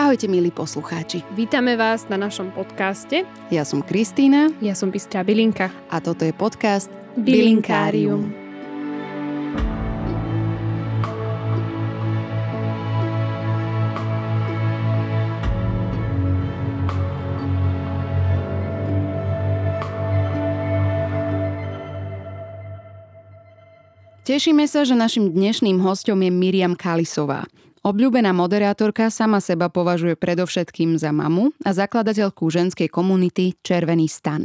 Ahojte milí poslucháči. Vítame vás na našom podcaste. Ja som Kristýna. Ja som Bystrá Bilinka. A toto je podcast Bilinkárium. Bilinkárium. Tešíme sa, že našim dnešným hostom je Miriam Kalisová. Obľúbená moderátorka sama seba považuje predovšetkým za mamu a zakladateľku ženskej komunity Červený stan.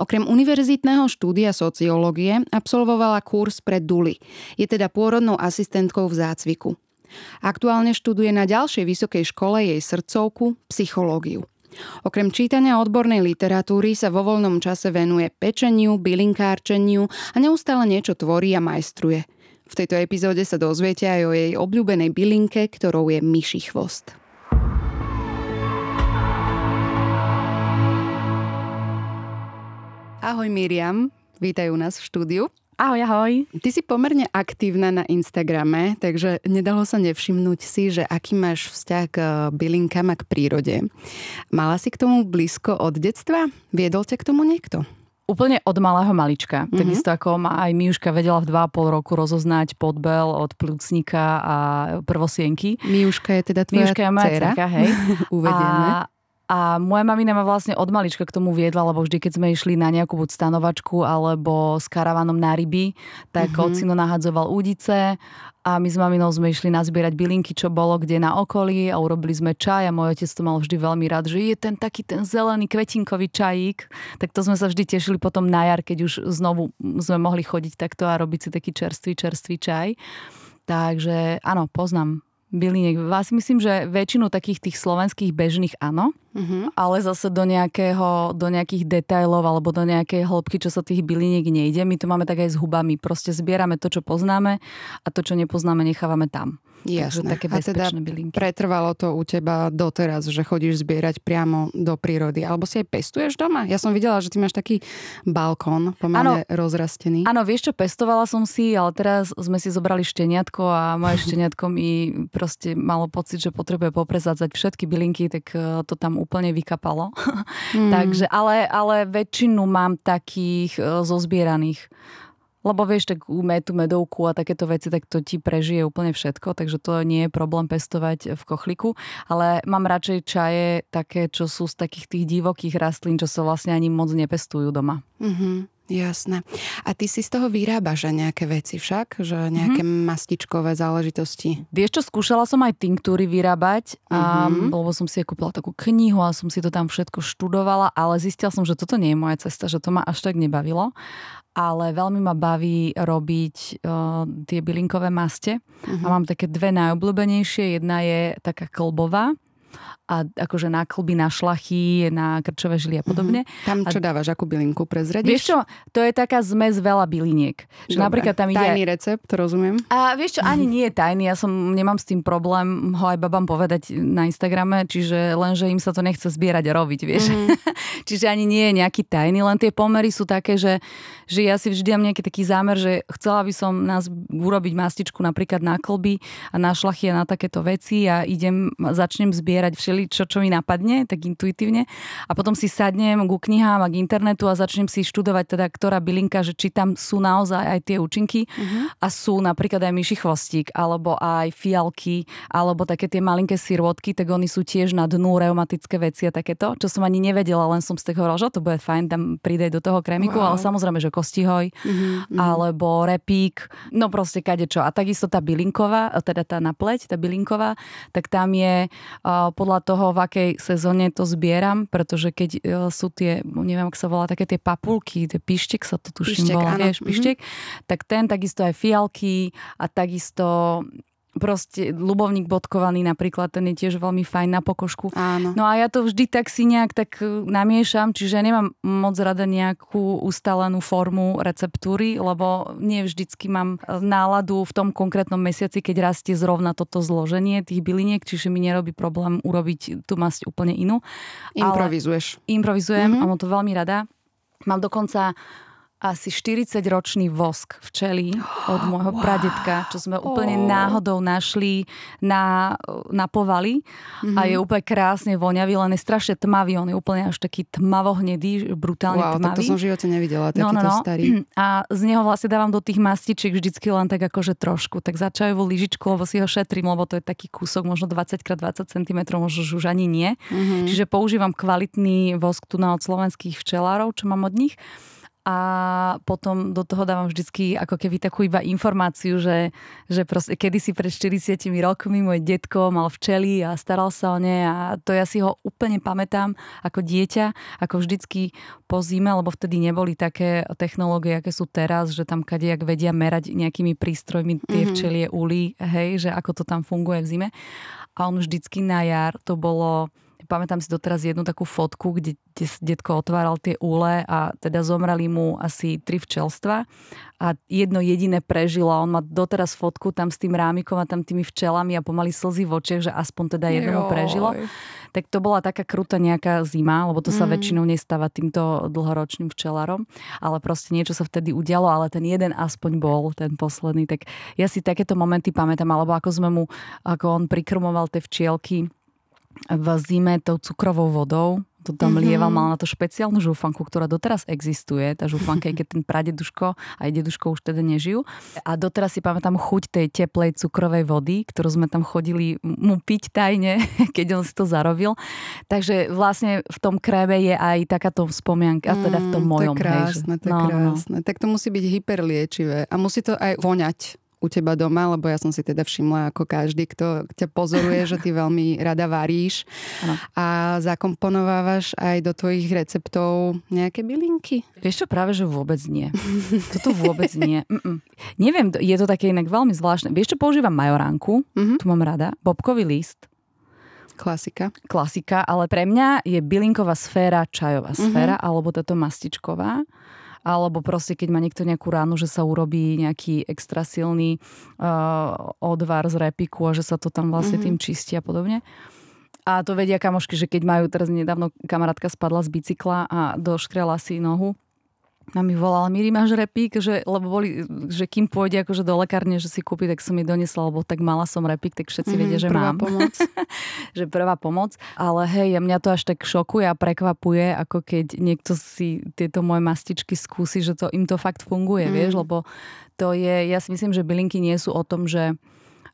Okrem univerzitného štúdia sociológie absolvovala kurz pre Duli. Je teda pôrodnou asistentkou v zácviku. Aktuálne študuje na ďalšej vysokej škole jej srdcovku psychológiu. Okrem čítania odbornej literatúry sa vo voľnom čase venuje pečeniu, bylinkárčeniu a neustále niečo tvorí a majstruje. V tejto epizóde sa dozviete aj o jej obľúbenej bylinke, ktorou je myší chvost. Ahoj Miriam, vítaj u nás v štúdiu. Ahoj, ahoj. Ty si pomerne aktívna na Instagrame, takže nedalo sa nevšimnúť si, že aký máš vzťah k bylinkám a k prírode. Mala si k tomu blízko od detstva? Viedol ťa k tomu niekto? Úplne od malého malička. Mm-hmm. Takisto ako ma aj Miuška vedela v 2,5 roku rozoznať podbel od plúcnika a prvosienky. Miuška je teda tvoja Miuška je moja dcera, hej. Uvedeme. A a moja mamina ma vlastne od malička k tomu viedla, lebo vždy, keď sme išli na nejakú buď stanovačku alebo s karavanom na ryby, tak mm-hmm. ocino nahadzoval údice a my s maminou sme išli nazbierať bylinky, čo bolo kde na okolí a urobili sme čaj a môj otec to mal vždy veľmi rád, že je ten taký ten zelený kvetinkový čajík. Tak to sme sa vždy tešili potom na jar, keď už znovu sme mohli chodiť takto a robiť si taký čerstvý, čerstvý čaj. Takže áno, poznám byliniek. Vás myslím, že väčšinu takých tých slovenských bežných áno, uh-huh. ale zase do, nejakého, do nejakých detailov alebo do nejakej hĺbky, čo sa tých byliniek nejde. My to máme tak aj s hubami. Proste zbierame to, čo poznáme a to, čo nepoznáme, nechávame tam. Jasné. Takže také a teda bylinky. pretrvalo to u teba doteraz, že chodíš zbierať priamo do prírody. Alebo si aj pestuješ doma? Ja som videla, že ty máš taký balkón pomerne rozrastený. Áno, vieš čo, pestovala som si, ale teraz sme si zobrali šteniatko a moje šteniatko mi proste malo pocit, že potrebuje poprezádzať všetky bylinky, tak e, to tam úplne vykapalo. Mm. Takže, ale, ale väčšinu mám takých e, zozbieraných. Lebo vieš, tak ume tú medovku a takéto veci, tak to ti prežije úplne všetko, takže to nie je problém pestovať v kochliku. Ale mám radšej čaje také, čo sú z takých tých divokých rastlín, čo sa vlastne ani moc nepestujú doma. Mm-hmm. Jasné. A ty si z toho vyrábaš nejaké veci však? Že nejaké mm-hmm. mastičkové záležitosti? Vieš čo, skúšala som aj tinktúry vyrábať, mm-hmm. lebo som si kúpila takú knihu a som si to tam všetko študovala, ale zistila som, že toto nie je moja cesta, že to ma až tak nebavilo ale veľmi ma baví robiť uh, tie bylinkové maste. Uh-huh. A mhm. mám také dve najobľúbenejšie. Jedna je taká klbová a akože na klby, na šlachy, na krčové žily a podobne. Mm-hmm. Tam čo a, dávaš, akú bylinku prezrediš? Vieš čo, to je taká zmes veľa byliniek. Že napríklad tam ide... Tajný recept, rozumiem. A vieš čo, ani nie je tajný, ja som nemám s tým problém ho aj babám povedať na Instagrame, čiže len, že im sa to nechce zbierať a robiť, vieš. Mm-hmm. čiže ani nie je nejaký tajný, len tie pomery sú také, že, že ja si vždy mám nejaký taký zámer, že chcela by som nás urobiť mastičku napríklad na klby a na šlachy a na takéto veci a idem, začnem zbierať všeli čo, čo mi napadne, tak intuitívne. A potom si sadnem ku knihám a k internetu a začnem si študovať teda, ktorá bylinka, že či tam sú naozaj aj tie účinky uh-huh. a sú napríklad aj myši chvostík, alebo aj fialky, alebo také tie malinké sirotky, tak oni sú tiež na dnu reumatické veci a takéto, čo som ani nevedela, len som z toho hovorila, že to bude fajn, tam pridej do toho kremiku, wow. ale samozrejme, že kostihoj, uh-huh, alebo repík, no proste kadečo. A takisto tá bylinková, teda tá napleť, tá bylinková, tak tam je uh, podľa toho, v akej sezóne to zbieram, pretože keď e, sú tie, neviem, ako sa volá, také tie papulky, tie pištek sa to tuším pištek, volá, vieš, pištek, mm-hmm. tak ten takisto aj fialky a takisto proste ľubovník bodkovaný napríklad, ten je tiež veľmi fajn na pokožku. Áno. No a ja to vždy tak si nejak tak e, namiešam, čiže nemám moc rada nejakú ustalenú formu receptúry, lebo nie vždycky mám e, náladu v tom konkrétnom mesiaci, keď rastie zrovna toto zloženie tých byliniek, čiže mi nerobí problém urobiť tú masť úplne inú. Improvizuješ. Ale improvizujem mm-hmm. a mám to veľmi rada. Mám dokonca asi 40-ročný vosk včelí od môjho wow. pradetka, čo sme úplne oh. náhodou našli na, na povali mm-hmm. a mhm. je úplne krásne voňavý, len je strašne tmavý, on je úplne až taký tmavohnedý, brutálne wow, tmavý. Wow, to som v živote nevidela, takýto no, no, no. starý. A z neho vlastne dávam do tých mastičiek vždycky len tak akože trošku, tak za čajovú lyžičku, lebo si ho šetrím, lebo to je taký kúsok, možno 20 x 20 cm, možno už ani nie. Mm-hmm. Čiže používam kvalitný vosk tu na od slovenských včelárov, čo mám od nich a potom do toho dávam vždycky ako keby takú iba informáciu, že, že proste kedysi pred 40 rokmi môj detko mal včely a staral sa o ne a to ja si ho úplne pamätám ako dieťa, ako vždycky po zime, lebo vtedy neboli také technológie, aké sú teraz, že tam kadejak vedia merať nejakými prístrojmi tie mm-hmm. včelie úly, hej, že ako to tam funguje v zime. A on vždycky na jar, to bolo pamätám si doteraz jednu takú fotku, kde, kde detko otváral tie úle a teda zomreli mu asi tri včelstva a jedno jediné prežilo a on má doteraz fotku tam s tým rámikom a tam tými včelami a pomaly slzy v očiach, že aspoň teda jedno mu prežilo. Tak to bola taká krutá nejaká zima, lebo to sa mm. väčšinou nestáva týmto dlhoročným včelarom, ale proste niečo sa vtedy udialo, ale ten jeden aspoň bol, ten posledný. Tak ja si takéto momenty pamätám, alebo ako sme mu, ako on prikrmoval tie včielky, v zime tou cukrovou vodou. To tam mm-hmm. lieval, mal na to špeciálnu žufanku, ktorá doteraz existuje. Tá žufanka, keď ten pradeduško aj deduško už teda nežijú. A doteraz si pamätám chuť tej teplej cukrovej vody, ktorú sme tam chodili mu piť tajne, keď on si to zarobil. Takže vlastne v tom kréve je aj takáto spomienka, mm, teda v tom mojom. To je krásne, hej, že... to je no, krásne. No. Tak to musí byť hyperliečivé a musí to aj voňať u teba doma, lebo ja som si teda všimla ako každý, kto ťa pozoruje, že ty veľmi rada varíš ano. a zakomponovávaš aj do tvojich receptov nejaké bylinky. Vieš čo, práve že vôbec nie. Toto vôbec nie. Mm-mm. Neviem, je to také inak veľmi zvláštne. Vieš čo, používam majoránku, mm-hmm. tu mám rada, bobkový list, Klasika. Klasika, ale pre mňa je bylinková sféra čajová sféra, mm-hmm. alebo táto mastičková alebo proste keď má niekto nejakú ránu, že sa urobí nejaký extra silný uh, odvar z repiku a že sa to tam vlastne mm-hmm. tým čistí a podobne. A to vedia kamošky, že keď majú, teraz nedávno kamarátka spadla z bicykla a doškrela si nohu, a mi volala, Miri, máš repík? Že, lebo boli, že kým pôjde akože do lekárne, že si kúpi, tak som jej donesla, lebo tak mala som repík, tak všetci mm, vedia, že prvá mám. pomoc. že prvá pomoc. Ale hej, mňa to až tak šokuje a prekvapuje, ako keď niekto si tieto moje mastičky skúsi, že to im to fakt funguje, mm. vieš, lebo to je, ja si myslím, že bylinky nie sú o tom, že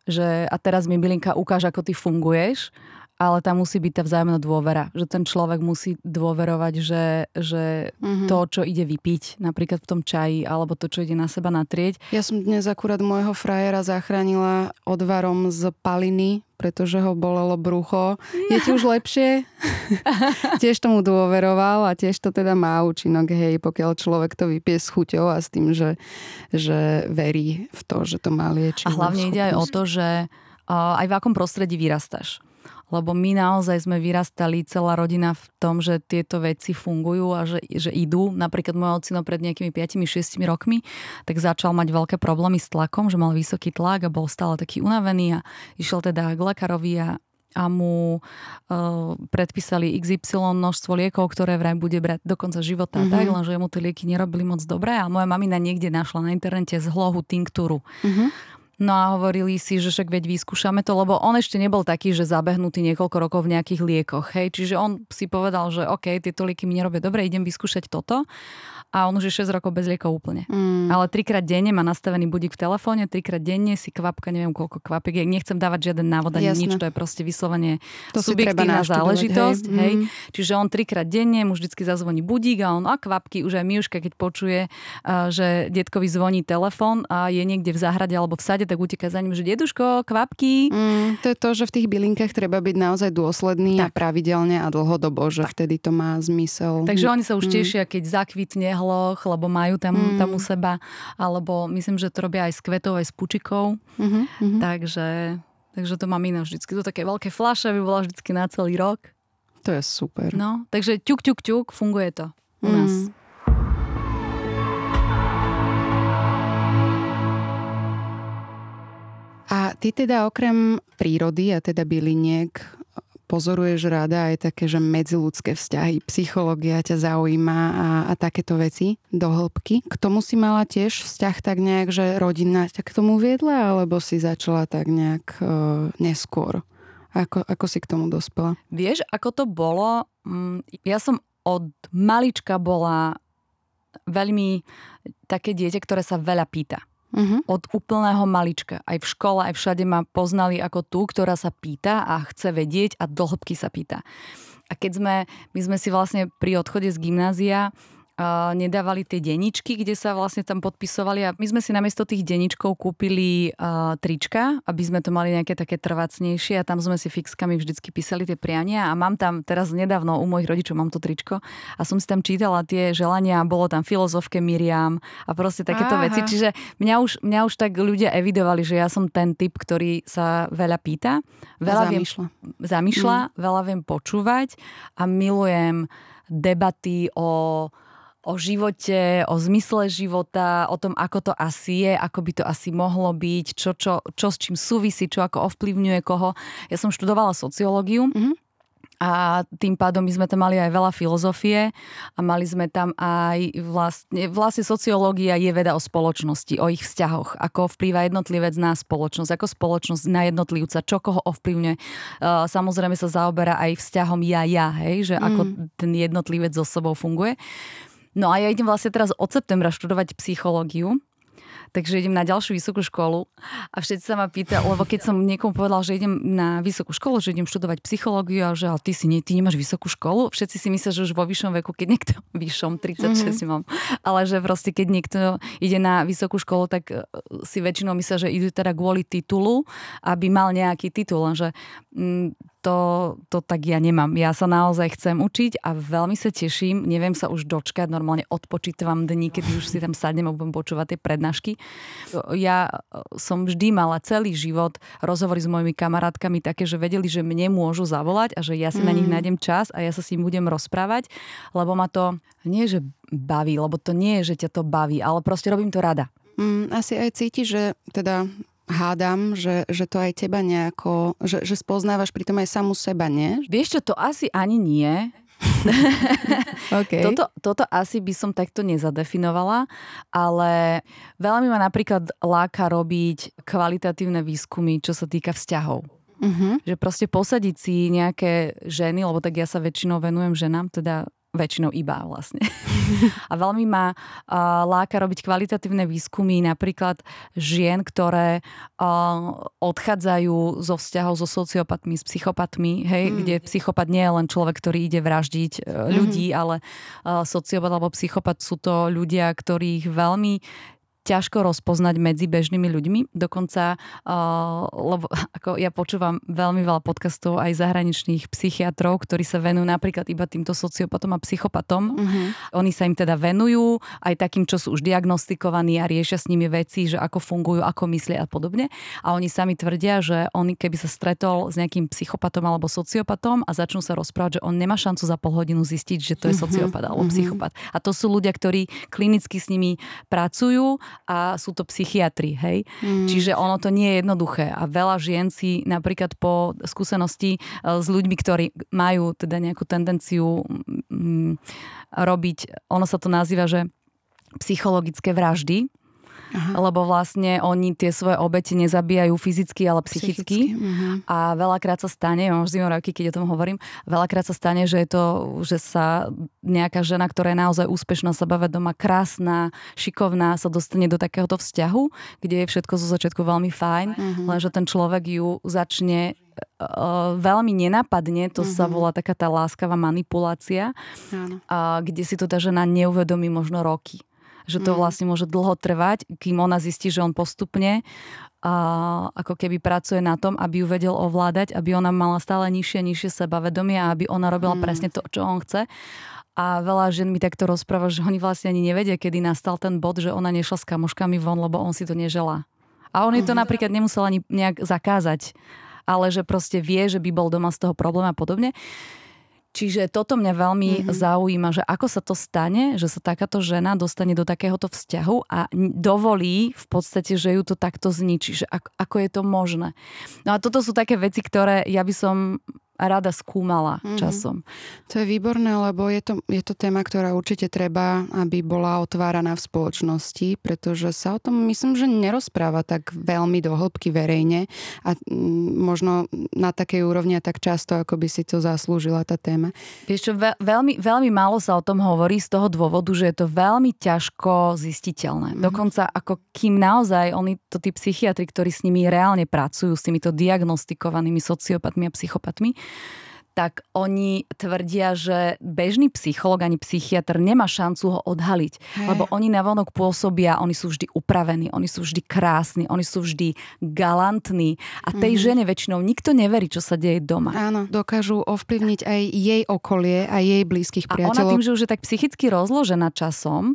že a teraz mi bylinka ukáže, ako ty funguješ, ale tam musí byť tá vzájomná dôvera. Že ten človek musí dôverovať, že, že mm-hmm. to, čo ide vypiť, napríklad v tom čaji, alebo to, čo ide na seba natrieť. Ja som dnes akurát môjho frajera zachránila odvarom z paliny, pretože ho bolelo brucho. Je ti už lepšie? tiež tomu dôveroval a tiež to teda má účinok, hej, pokiaľ človek to vypije s chuťou a s tým, že, že verí v to, že to má liečiť. A hlavne ide aj o to, že aj v akom prostredí vyrastáš lebo my naozaj sme vyrastali celá rodina v tom, že tieto veci fungujú a že, že idú. Napríklad môj ocino pred nejakými 5-6 rokmi tak začal mať veľké problémy s tlakom, že mal vysoký tlak a bol stále taký unavený a išiel teda k lekárovi a a mu uh, predpísali XY množstvo liekov, ktoré vraj bude brať do konca života. Mm-hmm. Tak, lenže mu tie lieky nerobili moc dobre a moja mamina niekde našla na internete zhlohu tinktúru. Mm-hmm No a hovorili si, že však veď vyskúšame to, lebo on ešte nebol taký, že zabehnutý niekoľko rokov v nejakých liekoch. Hej? Čiže on si povedal, že OK, tieto lieky mi nerobia dobre, idem vyskúšať toto a on už je 6 rokov bez liekov úplne. Mm. Ale trikrát denne má nastavený budík v telefóne, trikrát denne si kvapka, neviem koľko kvapek. Ja nechcem dávať žiaden návod ani nič, to je proste vyslovene to subjektívna záležitosť. Hej. hej. Mm. Čiže on trikrát denne mu vždycky zazvoní budík a on a kvapky, už aj Miuška, keď počuje, že detkovi zvoní telefón a je niekde v záhrade alebo v sade, tak uteká za ním, že deduško, kvapky. Mm, to je to, že v tých bylinkách treba byť naozaj dôsledný tak. a pravidelne a dlhodobo, že tak. vtedy to má zmysel. Takže oni sa už mm. tešia, keď zakvitne hloch, lebo majú tam, mm. tam u seba, alebo myslím, že to robia aj s kvetou, aj s pučikou. Mm-hmm, mm-hmm. Takže, takže to mám iné vždycky. To také veľké flaše by bola vždycky na celý rok. To je super. No, takže ťuk, ťuk, ťuk, funguje to u mm. nás. Ty teda okrem prírody a teda byliniek pozoruješ rada aj také, že medziludské vzťahy, psychológia ťa zaujíma a, a takéto veci do hĺbky. K tomu si mala tiež vzťah tak nejak, že rodina ťa k tomu viedla, alebo si začala tak nejak uh, neskôr? Ako, ako si k tomu dospela? Vieš, ako to bolo? Mm, ja som od malička bola veľmi také dieťa, ktoré sa veľa pýta. Uh-huh. Od úplného malička. Aj v škole, aj všade ma poznali ako tú, ktorá sa pýta a chce vedieť a do hĺbky sa pýta. A keď sme, my sme si vlastne pri odchode z gymnázia nedávali tie deničky, kde sa vlastne tam podpisovali. A my sme si namiesto tých deničkov kúpili uh, trička, aby sme to mali nejaké také trvacnejšie a tam sme si fixkami vždycky písali tie priania. A mám tam teraz nedávno u mojich rodičov mám to tričko a som si tam čítala tie želania, bolo tam filozofke Miriam a proste takéto Aha. veci, čiže mňa už, mňa už tak ľudia evidovali, že ja som ten typ, ktorý sa veľa pýta, veľa zamýšľa, viem, zamýšľa. mm. veľa viem počúvať a milujem debaty o o živote, o zmysle života, o tom, ako to asi je, ako by to asi mohlo byť, čo, čo, čo s čím súvisí, čo ako ovplyvňuje koho. Ja som študovala sociológiu. Mm-hmm. A tým pádom my sme tam mali aj veľa filozofie a mali sme tam aj vlastne, vlastne sociológia je veda o spoločnosti, o ich vzťahoch, ako vplýva jednotlivec na spoločnosť, ako spoločnosť na jednotlivca, čo koho ovplyvňuje. Samozrejme sa zaoberá aj vzťahom ja-ja, hej, že ako mm. ten jednotlivec so sebou funguje. No a ja idem vlastne teraz od septembra študovať psychológiu. Takže idem na ďalšiu vysokú školu a všetci sa ma pýta, lebo keď som niekomu povedal, že idem na vysokú školu, že idem študovať psychológiu a že ale ty si nie, ty nemáš vysokú školu, všetci si myslia, že už vo vyššom veku, keď niekto, vyššom, 36 mm-hmm. mám, ale že proste keď niekto ide na vysokú školu, tak e, si väčšinou myslia, že idú teda kvôli titulu, aby mal nejaký titul, lenže mm, to, to tak ja nemám. Ja sa naozaj chcem učiť a veľmi sa teším. Neviem sa už dočkať, normálne odpočítavam dní, keď už si tam sadnem a budem počúvať tie prednášky. Ja som vždy mala celý život rozhovory s mojimi kamarátkami také, že vedeli, že mne môžu zavolať a že ja si mm. na nich mm. nájdem čas a ja sa s ním budem rozprávať, lebo ma to nie, že baví, lebo to nie je, že ťa to baví, ale proste robím to rada. Mm, asi aj cíti, že teda hádam, že, že to aj teba nejako, že, že spoznávaš pritom aj samu seba, nie? Vieš čo, to asi ani nie. okay. toto, toto asi by som takto nezadefinovala, ale veľmi ma napríklad láka robiť kvalitatívne výskumy, čo sa týka vzťahov. Uh-huh. Že proste posadiť si nejaké ženy, lebo tak ja sa väčšinou venujem ženám, teda väčšinou iba vlastne. A veľmi ma uh, láka robiť kvalitatívne výskumy napríklad žien, ktoré uh, odchádzajú zo vzťahov so sociopatmi, s psychopatmi, hej, mm. kde psychopat nie je len človek, ktorý ide vraždiť uh, ľudí, mm. ale uh, sociopat alebo psychopat sú to ľudia, ktorých veľmi ťažko rozpoznať medzi bežnými ľuďmi. Dokonca, uh, lebo ako ja počúvam veľmi veľa podcastov aj zahraničných psychiatrov, ktorí sa venujú napríklad iba týmto sociopatom a psychopatom. Uh-huh. Oni sa im teda venujú aj takým, čo sú už diagnostikovaní a riešia s nimi veci, že ako fungujú, ako myslia a podobne. A oni sami tvrdia, že oni keby sa stretol s nejakým psychopatom alebo sociopatom a začnú sa rozprávať, že on nemá šancu za pol hodinu zistiť, že to je mhm. sociopat alebo uh-huh. psychopat. A to sú ľudia, ktorí klinicky s nimi pracujú a sú to psychiatri, hej. Mm. Čiže ono to nie je jednoduché a veľa žien si napríklad po skúsenosti e, s ľuďmi, ktorí majú teda nejakú tendenciu mm, robiť, ono sa to nazýva, že psychologické vraždy, Aha. lebo vlastne oni tie svoje obete nezabíjajú fyzicky, ale psychicky. psychicky. Uh-huh. A veľakrát sa stane, mám vždy roky, keď o tom hovorím, veľakrát sa stane, že je to, že sa nejaká žena, ktorá je naozaj úspešná, sebavedomá, krásna, šikovná, sa dostane do takéhoto vzťahu, kde je všetko zo začiatku veľmi fajn, uh-huh. lenže ten človek ju začne uh, veľmi nenapadne, to uh-huh. sa volá taká tá láskavá manipulácia, uh, kde si to tá žena neuvedomí možno roky že to mm. vlastne môže dlho trvať, kým ona zistí, že on postupne a ako keby pracuje na tom, aby ju vedel ovládať, aby ona mala stále nižšie nižšie sebavedomie a aby ona robila mm. presne to, čo on chce. A veľa žien mi takto rozpráva, že oni vlastne ani nevedia, kedy nastal ten bod, že ona nešla s kamoškami von, lebo on si to neželá. A on mm. to napríklad nemusel ani nejak zakázať, ale že proste vie, že by bol doma z toho problém a podobne. Čiže toto mňa veľmi mm-hmm. zaujíma, že ako sa to stane, že sa takáto žena dostane do takéhoto vzťahu a dovolí v podstate, že ju to takto zničí, že ako, ako je to možné. No a toto sú také veci, ktoré ja by som rada skúmala mm-hmm. časom. To je výborné, lebo je to, je to téma, ktorá určite treba, aby bola otváraná v spoločnosti, pretože sa o tom myslím, že nerozpráva tak veľmi do hĺbky verejne a možno na takej úrovni a tak často, ako by si to zaslúžila tá téma. Vieš čo, veľmi, veľmi málo sa o tom hovorí z toho dôvodu, že je to veľmi ťažko zistiteľné. Mm-hmm. Dokonca ako kým naozaj oni, to tí psychiatri, ktorí s nimi reálne pracujú, s týmito diagnostikovanými sociopatmi a psychopatmi, tak oni tvrdia, že bežný psycholog ani psychiatr nemá šancu ho odhaliť, Hej. lebo oni navonok pôsobia, oni sú vždy upravení, oni sú vždy krásni, oni sú vždy galantní a tej mm-hmm. žene väčšinou nikto neverí, čo sa deje doma. Áno, dokážu ovplyvniť aj jej okolie a jej blízkych priateľov. A ona tým, že už je tak psychicky rozložená časom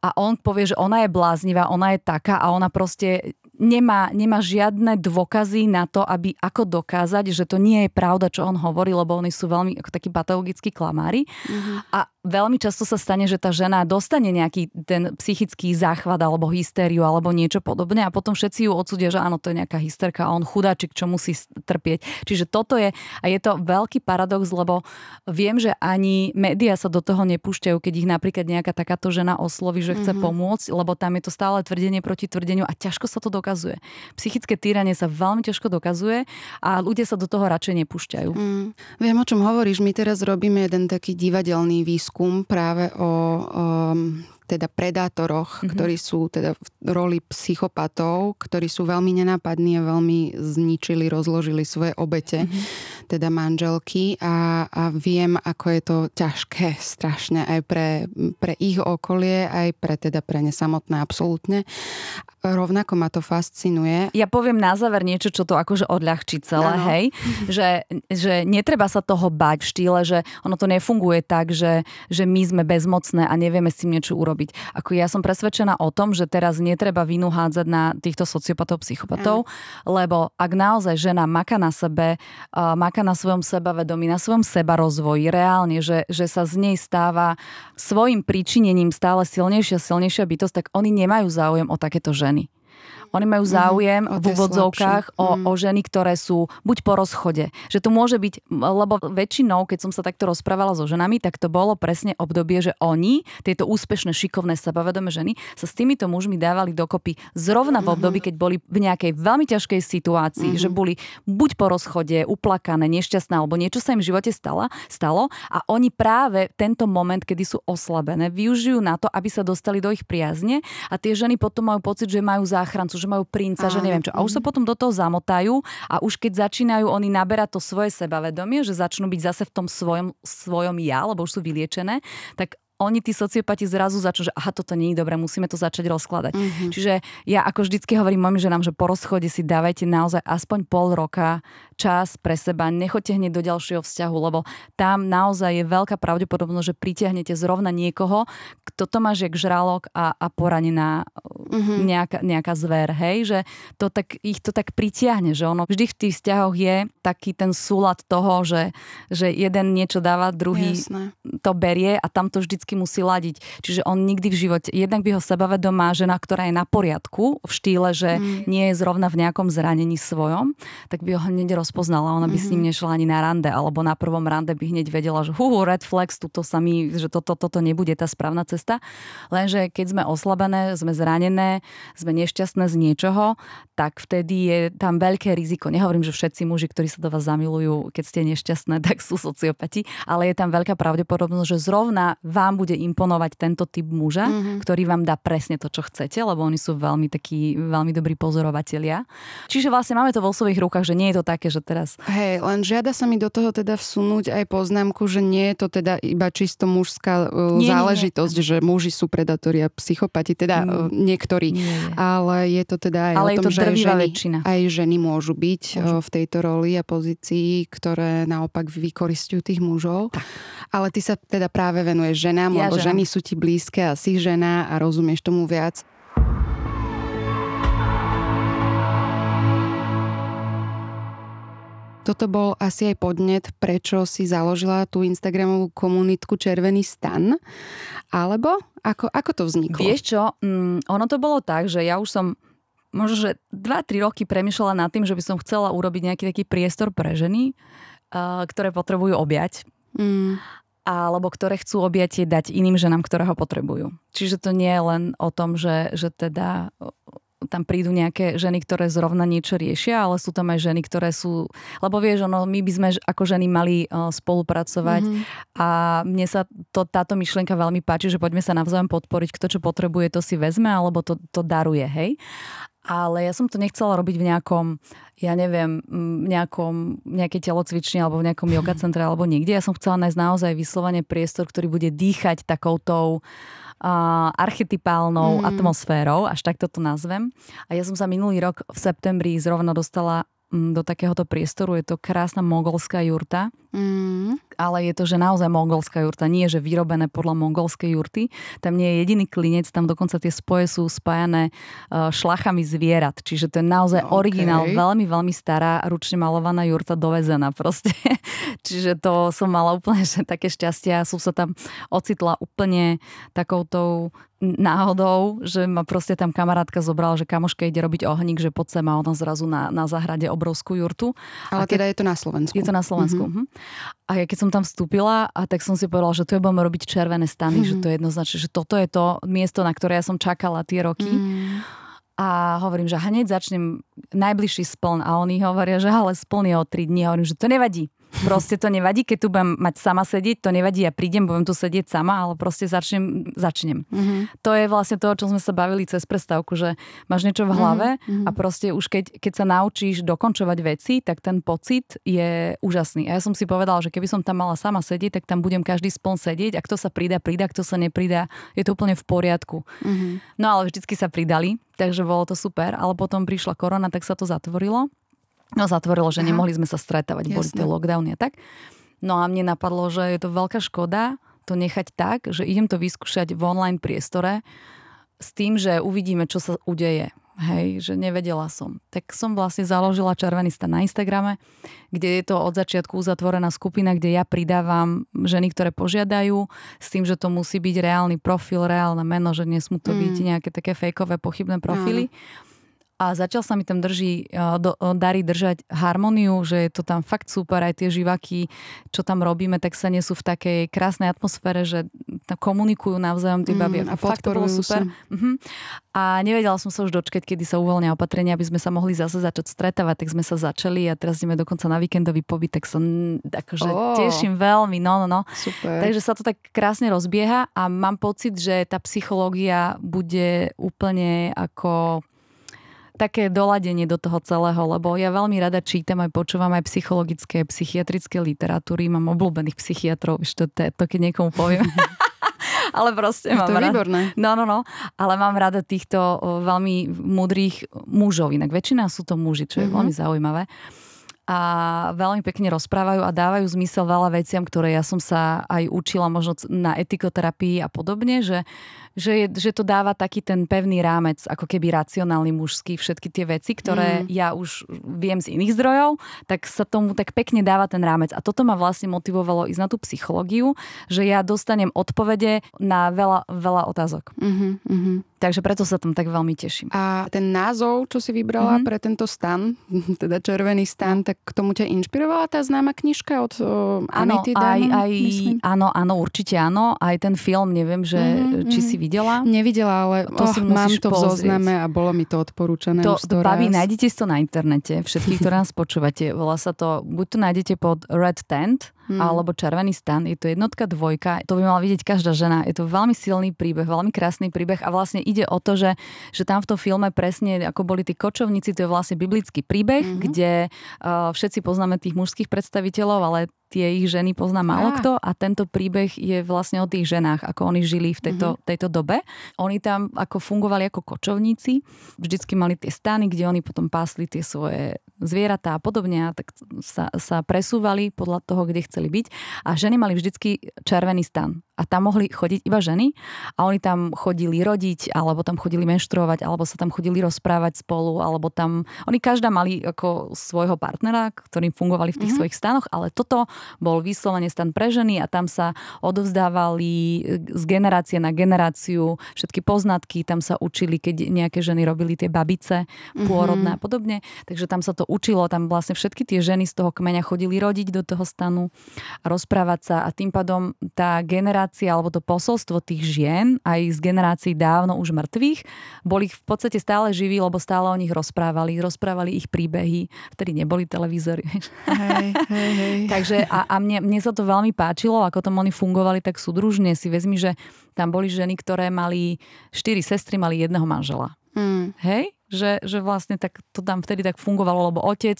a on povie, že ona je bláznivá, ona je taká a ona proste nemá, nemá žiadne dôkazy na to, aby ako dokázať, že to nie je pravda, čo on hovorí, lebo oni sú veľmi ako takí patologickí klamári. Mm-hmm. A veľmi často sa stane, že tá žena dostane nejaký ten psychický záchvat alebo hystériu alebo niečo podobné a potom všetci ju odsúdia, že áno, to je nejaká hysterka a on chudáčik, čo musí trpieť. Čiže toto je, a je to veľký paradox, lebo viem, že ani médiá sa do toho nepúšťajú, keď ich napríklad nejaká takáto žena osloví, že chce mm-hmm. pomôcť, lebo tam je to stále tvrdenie proti tvrdeniu a ťažko sa to dokazuje. Psychické týranie sa veľmi ťažko dokazuje a ľudia sa do toho radšej nepúšťajú. Mm. Viem, o čom hovoríš. My teraz robíme jeden taký divadelný výskum výskum práve o, o teda predátoroch, mm-hmm. ktorí sú teda v roli psychopatov, ktorí sú veľmi nenápadní a veľmi zničili, rozložili svoje obete, mm-hmm. Teda manželky a, a viem, ako je to ťažké strašne aj pre, pre ich okolie, aj pre teda pre ne samotné absolútne. Rovnako ma to fascinuje. Ja poviem na záver niečo, čo to akože odľahčí celé, ano. hej? Že, že netreba sa toho bať v štýle, že ono to nefunguje tak, že, že my sme bezmocné a nevieme s tým niečo urobiť. Ako ja som presvedčená o tom, že teraz netreba vinu hádzať na týchto sociopatov, psychopatov, ano. lebo ak naozaj žena maka na sebe, uh, maka na svojom sebavedomí, na svojom sebarozvoji, reálne, že, že sa z nej stáva svojim príčinením stále silnejšia, silnejšia bytosť, tak oni nemajú záujem o takéto ženy. Oni majú mhm, záujem mm, v úvodzovkách o, mm. o ženy, ktoré sú buď po rozchode. Že to môže byť, lebo väčšinou, keď som sa takto rozprávala so ženami, tak to bolo presne obdobie, že oni, tieto úspešné, šikovné, sebavedomé ženy, sa s týmito mužmi dávali dokopy zrovna v mhm. období, keď boli v nejakej veľmi ťažkej situácii, mm. že boli buď po rozchode, uplakané, nešťastné, alebo niečo sa im v živote stalo, stalo a oni práve tento moment, kedy sú oslabené, využijú na to, aby sa dostali do ich priazne a tie ženy potom majú pocit, že majú záchrancu, že majú princa, Áno. že neviem čo. A už sa potom do toho zamotajú a už keď začínajú oni naberať to svoje sebavedomie, že začnú byť zase v tom svojom, svojom ja, lebo už sú vyliečené, tak oni, tí sociopati, zrazu začnú, že aha, toto nie je dobré, musíme to začať rozkladať. Mm-hmm. Čiže ja ako vždycky hovorím mojim ženám, že po rozchode si dávajte naozaj aspoň pol roka čas pre seba, nechoďte hneď do ďalšieho vzťahu, lebo tam naozaj je veľká pravdepodobnosť, že pritiahnete zrovna niekoho, kto to má žiek žralok a, a poranená mm-hmm. nejaká, nejaká zver, hej, že to tak, ich to tak pritiahne, že ono vždy v tých vzťahoch je taký ten súlad toho, že, že jeden niečo dáva, druhý Jasné. to berie a tam to vždycky musí ladiť. Čiže on nikdy v živote, jednak by ho sebavedomá žena, ktorá je na poriadku v štýle, že mm. nie je zrovna v nejakom zranení svojom, tak by ho hneď rozpoznala. Ona by mm-hmm. s ním mhm. nešla ani na rande, alebo na prvom rande by hneď vedela, že hu, red flags, tuto sa mi, že toto, toto nebude tá správna cesta. Lenže keď sme oslabené, sme zranené, sme nešťastné z niečoho, tak vtedy je tam veľké riziko. Nehovorím, že všetci muži, ktorí sa do vás zamilujú, keď ste nešťastné, tak sú sociopati, ale je tam veľká pravdepodobnosť, že zrovna vám bude imponovať tento typ muža, mm-hmm. ktorý vám dá presne to, čo chcete, lebo oni sú veľmi takí, veľmi dobrí pozorovatelia. Čiže vlastne máme to vo svojich rukách, že nie je to také, že teraz... Hej, len žiada sa mi do toho teda vsunúť aj poznámku, že nie je to teda iba čisto mužská uh, nie, záležitosť, nie, nie. že muži sú predatóri a psychopati, teda nie. Uh, niektorí. Nie, nie. Ale je to teda aj ale o tom, že aj ženy, väčšina. aj ženy môžu byť môžu. Uh, v tejto roli a pozícii, ktoré naopak vykoristujú tých mužov. Tak. Ale ty sa teda práve venuješ ženám, ja lebo žena. ženy sú ti blízke a si žena a rozumieš tomu viac. Toto bol asi aj podnet, prečo si založila tú Instagramovú komunitku Červený stan. Alebo ako, ako to vzniklo? Vieš čo, mm, ono to bolo tak, že ja už som možno, že 2-3 roky premyšľala nad tým, že by som chcela urobiť nejaký taký priestor pre ženy, uh, ktoré potrebujú objať. Mm. Alebo ktoré chcú objatie dať iným ženám, ktoré ho potrebujú. Čiže to nie je len o tom, že, že teda tam prídu nejaké ženy, ktoré zrovna niečo riešia, ale sú tam aj ženy, ktoré sú... Lebo vieš, ono, my by sme ako ženy mali uh, spolupracovať mm-hmm. a mne sa to, táto myšlienka veľmi páči, že poďme sa navzájom podporiť, kto čo potrebuje, to si vezme, alebo to, to daruje, hej. Ale ja som to nechcela robiť v nejakom, ja neviem, nejakom, nejakej telocvični alebo v nejakom yoga centre alebo niekde. Ja som chcela nájsť naozaj vyslovene priestor, ktorý bude dýchať takoutou uh, archetypálnou mm. atmosférou, až takto to nazvem. A ja som sa minulý rok v septembri zrovna dostala do takéhoto priestoru. Je to krásna mogolská jurta. Mm. Ale je to, že naozaj mongolská jurta. Nie, že vyrobené podľa mongolskej jurty. Tam nie je jediný klinec, tam dokonca tie spoje sú spájané uh, šlachami zvierat. Čiže to je naozaj okay. originál, veľmi, veľmi stará, ručne malovaná jurta dovezená proste. Čiže to som mala úplne že také šťastie a som sa tam ocitla úplne takoutou náhodou, že ma proste tam kamarátka zobrala, že kamoška ide robiť ohník, že pod sem má ona zrazu na, na zahrade obrovskú jurtu. Ale keď, teda je to na Slovensku. Je to na Slovensku. Mm-hmm. A ja keď som tam vstúpila, a tak som si povedala, že tu je budeme robiť červené stany, mm-hmm. že to je jednoznačne, že toto je to miesto, na ktoré ja som čakala tie roky. Mm. A hovorím, že hneď začnem najbližší spln a oni hovoria, že ale spln je o 3 dní. A hovorím, že to nevadí. Proste to nevadí, keď tu budem mať sama sedieť, to nevadí, ja prídem, budem tu sedieť sama, ale proste začnem. začnem. Mm-hmm. To je vlastne to, o čom sme sa bavili cez prestávku, že máš niečo v hlave mm-hmm. a proste už keď, keď sa naučíš dokončovať veci, tak ten pocit je úžasný. A ja som si povedala, že keby som tam mala sama sedieť, tak tam budem každý spon sedieť a kto sa pridá, pridá, kto sa nepridá, je to úplne v poriadku. Mm-hmm. No ale vždycky sa pridali, takže bolo to super, ale potom prišla korona, tak sa to zatvorilo. No zatvorilo, že Aha. nemohli sme sa stretávať, Jasne. boli tie lockdowny a tak. No a mne napadlo, že je to veľká škoda to nechať tak, že idem to vyskúšať v online priestore s tým, že uvidíme, čo sa udeje. Hej, že nevedela som. Tak som vlastne založila Červený stan na Instagrame, kde je to od začiatku uzatvorená skupina, kde ja pridávam ženy, ktoré požiadajú, s tým, že to musí byť reálny profil, reálne meno, že nesmú to mm. byť nejaké také fejkové, pochybné profily. Mm a zatiaľ sa mi tam drží, e, do, e, darí držať harmóniu, že je to tam fakt super, aj tie živaky, čo tam robíme, tak sa nesú v takej krásnej atmosfére, že tam komunikujú navzájom tie baby. Mm, a fakt to bolo super. Uh-huh. A nevedela som sa už dočkať, kedy sa uvoľnia opatrenia, aby sme sa mohli zase začať stretávať, tak sme sa začali a teraz ideme dokonca na víkendový pobyt, tak sa akože oh. teším veľmi, no, no, no. Super. Takže sa to tak krásne rozbieha a mám pocit, že tá psychológia bude úplne ako také doladenie do toho celého, lebo ja veľmi rada čítam aj počúvam aj psychologické, psychiatrické literatúry, mám obľúbených psychiatrov, ešte to, to keď niekomu poviem. ale proste mám to je výborné. No, no, no. Ale mám rada týchto veľmi múdrych mužov. Inak väčšina sú to muži, čo je mm-hmm. veľmi zaujímavé a veľmi pekne rozprávajú a dávajú zmysel veľa veciam, ktoré ja som sa aj učila možno na etikoterapii a podobne, že, že, je, že to dáva taký ten pevný rámec, ako keby racionálny mužský, všetky tie veci, ktoré mm. ja už viem z iných zdrojov, tak sa tomu tak pekne dáva ten rámec. A toto ma vlastne motivovalo ísť na tú psychológiu, že ja dostanem odpovede na veľa, veľa otázok. Mm-hmm, Takže preto sa tam tak veľmi teším. A ten názov, čo si vybrala mm-hmm. pre tento stan, teda Červený stan, tak k tomu ťa inšpirovala tá známa knižka od uh, Anity aj, Áno, áno, určite áno. Aj ten film, neviem, že mm-hmm. či si videla. Nevidela, ale to oh, si mám to v zozname a bolo mi to odporúčané to, už to baví, nájdete to na internete, všetkých, ktoré nás počúvate. Volá sa to, buď to nájdete pod Red Tent, hmm. alebo Červený stan. Je to jednotka, dvojka. To by mala vidieť každá žena. Je to veľmi silný príbeh, veľmi krásny príbeh a vlastne ide o to, že, že tam v tom filme presne ako boli tí kočovníci, to je vlastne biblický príbeh, hmm. kde uh, všetci poznáme tých mužských predstaviteľov, ale tie ich ženy pozná málo kto a tento príbeh je vlastne o tých ženách, ako oni žili v tejto, mm-hmm. tejto dobe. Oni tam ako fungovali ako kočovníci, vždycky mali tie stany, kde oni potom pásli tie svoje zvieratá a podobne a tak sa, sa presúvali podľa toho, kde chceli byť. A ženy mali vždycky červený stan a tam mohli chodiť iba ženy a oni tam chodili rodiť, alebo tam chodili menštruovať, alebo sa tam chodili rozprávať spolu, alebo tam, oni každá mali ako svojho partnera, ktorým fungovali v tých mm-hmm. svojich stanoch, ale toto bol vyslovene stan pre ženy a tam sa odovzdávali z generácie na generáciu všetky poznatky, tam sa učili, keď nejaké ženy robili tie babice pôrodné mm-hmm. a podobne, takže tam sa to učilo, tam vlastne všetky tie ženy z toho kmeňa chodili rodiť do toho stanu a rozprávať sa a tým pádom tá generácia alebo to posolstvo tých žien aj z generácií dávno už mŕtvych boli v podstate stále živí, lebo stále o nich rozprávali, rozprávali ich príbehy, vtedy neboli televízory. Hej, hej, hej. Takže a, a mne, mne sa to veľmi páčilo, ako tam oni fungovali tak súdružne. Si vezmi, že tam boli ženy, ktoré mali štyri sestry, mali jedného manžela. Mm. Hej? Že, že vlastne tak to tam vtedy tak fungovalo, lebo otec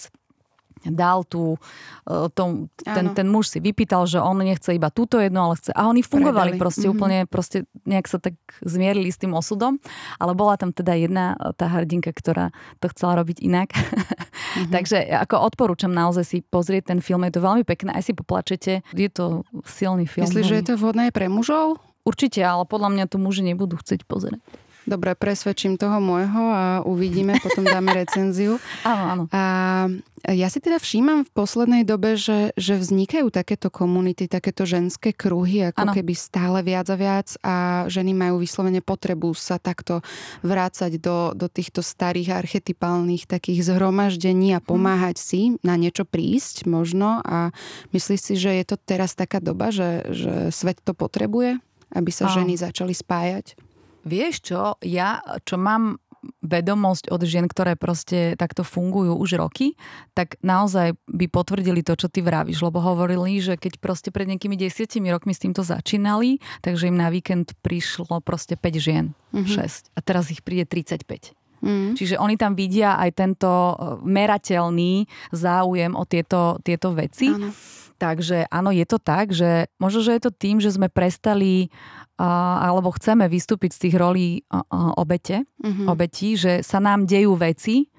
dal tú, e, tom, ten, ten muž si vypýtal, že on nechce iba túto jedno, ale chce. A oni fungovali Predali. proste mm-hmm. úplne, proste nejak sa tak zmierili s tým osudom, ale bola tam teda jedna e, tá hrdinka, ktorá to chcela robiť inak. Mm-hmm. Takže ako odporúčam naozaj si pozrieť ten film, je to veľmi pekné, aj si poplačete, je to silný film. Myslíš, že je to vhodné pre mužov? Určite, ale podľa mňa to muži nebudú chcieť pozrieť. Dobre, presvedčím toho môjho a uvidíme, potom dáme recenziu. áno, áno. A ja si teda všímam v poslednej dobe, že, že vznikajú takéto komunity, takéto ženské kruhy, ako ano. keby stále viac a viac a ženy majú vyslovene potrebu sa takto vrácať do, do týchto starých archetypálnych takých zhromaždení a mhm. pomáhať si na niečo prísť možno a myslíš si, že je to teraz taká doba, že, že svet to potrebuje, aby sa oh. ženy začali spájať? Vieš čo, ja čo mám vedomosť od žien, ktoré proste takto fungujú už roky, tak naozaj by potvrdili to, čo ty vravíš, lebo hovorili, že keď proste pred nejakými desiatimi rokmi s týmto začínali, takže im na víkend prišlo proste 5 žien, mm-hmm. 6 a teraz ich príde 35. Mm. Čiže oni tam vidia aj tento e, merateľný záujem o tieto, tieto veci. Áno. Takže áno, je to tak, že možno, že je to tým, že sme prestali alebo chceme vystúpiť z tých rolí obete, mm-hmm. obetí, že sa nám dejú veci,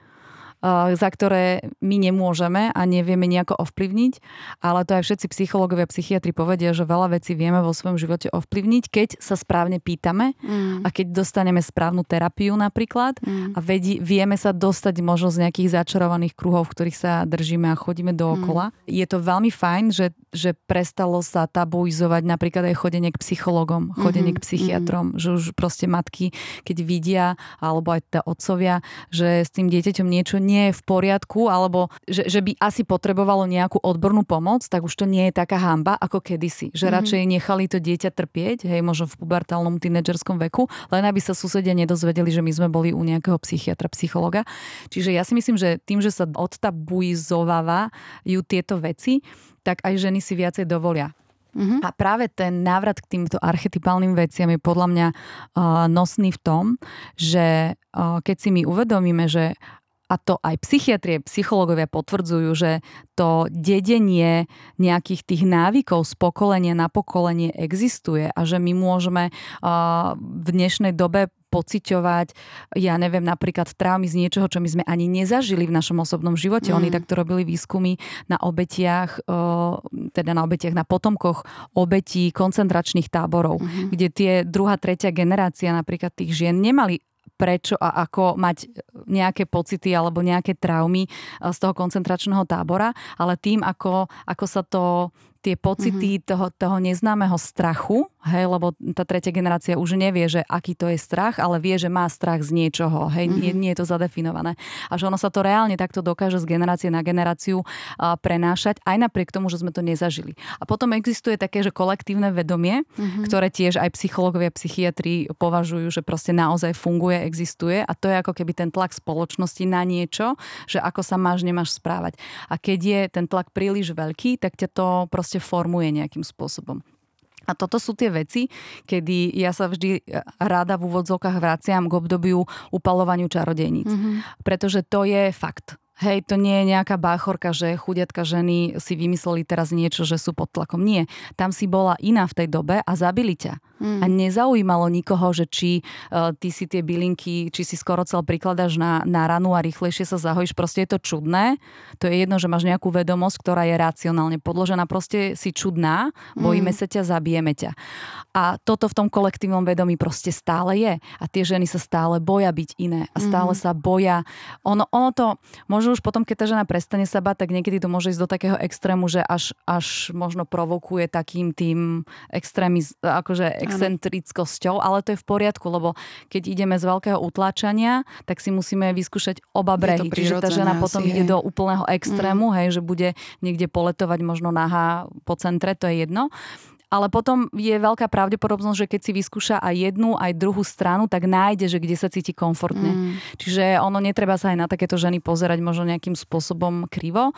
za ktoré my nemôžeme a nevieme nejako ovplyvniť, ale to aj všetci psychológovia, psychiatri povedia, že veľa vecí vieme vo svojom živote ovplyvniť, keď sa správne pýtame mm. a keď dostaneme správnu terapiu napríklad mm. a vedí, vieme sa dostať možno z nejakých začarovaných kruhov, v ktorých sa držíme a chodíme dookola. Mm. Je to veľmi fajn, že, že prestalo sa tabuizovať napríklad aj chodenie k psychologom, chodenie mm-hmm. k psychiatrom, mm. že už proste matky, keď vidia, alebo aj tá otcovia, že s tým dieťaťom niečo nie je v poriadku, alebo že, že by asi potrebovalo nejakú odbornú pomoc, tak už to nie je taká hamba ako kedysi. Že mm-hmm. radšej nechali to dieťa trpieť, hej, možno v pubertálnom tínedžerskom veku, len aby sa susedia nedozvedeli, že my sme boli u nejakého psychiatra, psychologa. Čiže ja si myslím, že tým, že sa odtabuizovávajú tieto veci, tak aj ženy si viacej dovolia Uh-huh. A práve ten návrat k týmto archetypálnym veciam je podľa mňa uh, nosný v tom, že uh, keď si my uvedomíme, že a to aj psychiatrie, psychológovia potvrdzujú, že to dedenie nejakých tých návykov z pokolenia na pokolenie existuje a že my môžeme v dnešnej dobe pociťovať, ja neviem, napríklad traumy z niečoho, čo my sme ani nezažili v našom osobnom živote. Mm. Oni takto robili výskumy na obetiach, teda na obetiach, na potomkoch obetí koncentračných táborov, mm-hmm. kde tie druhá, tretia generácia napríklad tých žien nemali prečo a ako mať nejaké pocity alebo nejaké traumy eh, z toho koncentračného tábora, ale tým, ako, ako sa to tie pocity mm-hmm. toho, toho neznámeho strachu, hej, lebo tá tretia generácia už nevie, že aký to je strach, ale vie, že má strach z niečoho, hej, mm-hmm. nie, nie je to zadefinované. A že ono sa to reálne takto dokáže z generácie na generáciu a, prenášať, aj napriek tomu, že sme to nezažili. A potom existuje také, že kolektívne vedomie, mm-hmm. ktoré tiež aj psychológovia, psychiatri považujú, že proste naozaj funguje, existuje a to je ako keby ten tlak spoločnosti na niečo, že ako sa máš, nemáš správať. A keď je ten tlak príliš veľký, tak ťa to proste formuje nejakým spôsobom. A toto sú tie veci, kedy ja sa vždy rada v úvodzovkách vraciam k obdobiu upalovaniu čarodejníc. Mm-hmm. Pretože to je fakt. Hej, to nie je nejaká báchorka, že chudiatka ženy si vymysleli teraz niečo, že sú pod tlakom. Nie. Tam si bola iná v tej dobe a zabili ťa. Mm. A nezaujímalo nikoho, že či uh, ty si tie bylinky, či si skoro cel prikladaš na, na ranu a rýchlejšie sa zahojíš. Proste je to čudné. To je jedno, že máš nejakú vedomosť, ktorá je racionálne podložená. Proste si čudná, bojíme mm. sa ťa, zabijeme ťa. A toto v tom kolektívnom vedomí proste stále je. A tie ženy sa stále boja byť iné. A stále mm. sa boja. Ono, ono to, možno už potom, keď tá žena prestane sa bať, tak niekedy to môže ísť do takého extrému, že až, až možno provokuje takým tým extrémiz, akože excentrickosťou, ale to je v poriadku, lebo keď ideme z veľkého utlačania, tak si musíme vyskúšať oba brehy. Čiže tá žena potom asi, ide do úplného extrému, mm. hej, že bude niekde poletovať možno nahá po centre, to je jedno ale potom je veľká pravdepodobnosť, že keď si vyskúša aj jednu, aj druhú stranu, tak nájde, že kde sa cíti komfortne. Mm. Čiže ono netreba sa aj na takéto ženy pozerať možno nejakým spôsobom krivo.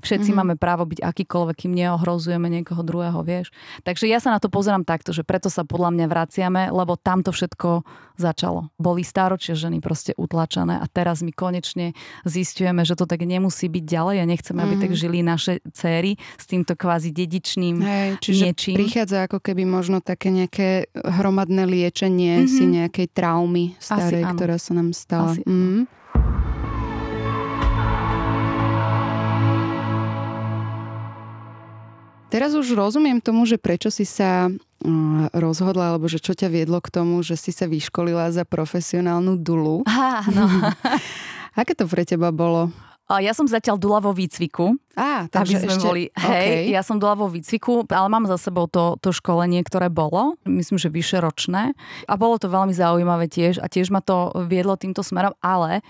Všetci mm. máme právo byť akýkoľvek, kým neohrozujeme niekoho druhého, vieš. Takže ja sa na to pozerám takto, že preto sa podľa mňa vraciame, lebo tamto všetko začalo. Boli stáročie ženy proste utlačané a teraz my konečne zistujeme, že to tak nemusí byť ďalej a nechceme, mm. aby tak žili naše céry s týmto kvázi dedičným Hej, niečím prichádza ako keby možno také nejaké hromadné liečenie mm-hmm. si nejakej traumy starej, ktorá sa nám stala. mm. Teraz už rozumiem tomu, že prečo si sa rozhodla, alebo že čo ťa viedlo k tomu, že si sa vyškolila za profesionálnu dulu. Á, no. Aké to pre teba bolo? Ja som zatiaľ dula vo výcviku. Á, takže aby sme ešte... boli, hej, okay. ja som dula vo výcviku, ale mám za sebou to, to školenie, ktoré bolo, myslím, že vyše ročné. A bolo to veľmi zaujímavé tiež a tiež ma to viedlo týmto smerom, ale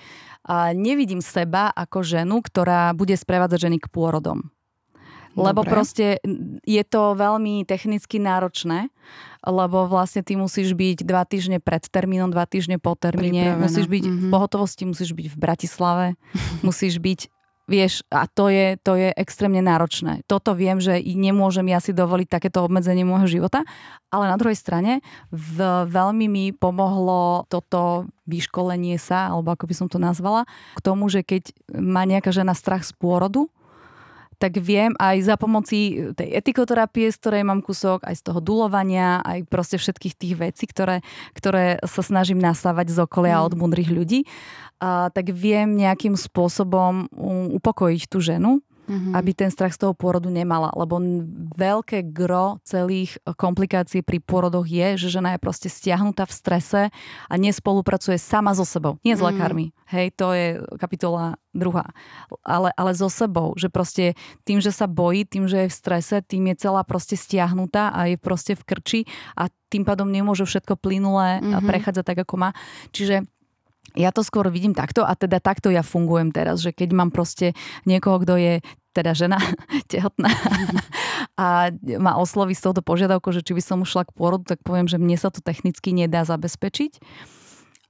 a nevidím seba ako ženu, ktorá bude sprevádzať ženy k pôrodom. Lebo Dobre. proste je to veľmi technicky náročné, lebo vlastne ty musíš byť dva týždne pred termínom, dva týždne po termíne, Pripravená. musíš byť mm-hmm. v mhm. pohotovosti, musíš byť v Bratislave, musíš byť Vieš, a to je, to je extrémne náročné. Toto viem, že nemôžem ja si dovoliť takéto obmedzenie môjho života, ale na druhej strane v, veľmi mi pomohlo toto vyškolenie sa, alebo ako by som to nazvala, k tomu, že keď má nejaká žena strach z pôrodu, tak viem aj za pomoci tej etikoterapie, z ktorej mám kúsok, aj z toho dulovania, aj proste všetkých tých vecí, ktoré, ktoré sa snažím nasávať z okolia mm. od múdrych ľudí, a, tak viem nejakým spôsobom upokojiť tú ženu mm-hmm. aby ten strach z toho pôrodu nemala. Lebo veľké gro celých komplikácií pri pôrodoch je, že žena je proste stiahnutá v strese a nespolupracuje sama so sebou. Nie s mm-hmm. lekármi. Hej, to je kapitola druhá. Ale, ale so sebou. Že proste tým, že sa bojí, tým, že je v strese, tým je celá proste stiahnutá a je proste v krči a tým pádom nemôže všetko plynulé mm-hmm. prechádzať tak, ako má. Čiže ja to skôr vidím takto a teda takto ja fungujem teraz, že keď mám proste niekoho, kto je teda žena tehotná a ma osloví s touto požiadavkou, že či by som ušla k pôrodu, tak poviem, že mne sa to technicky nedá zabezpečiť.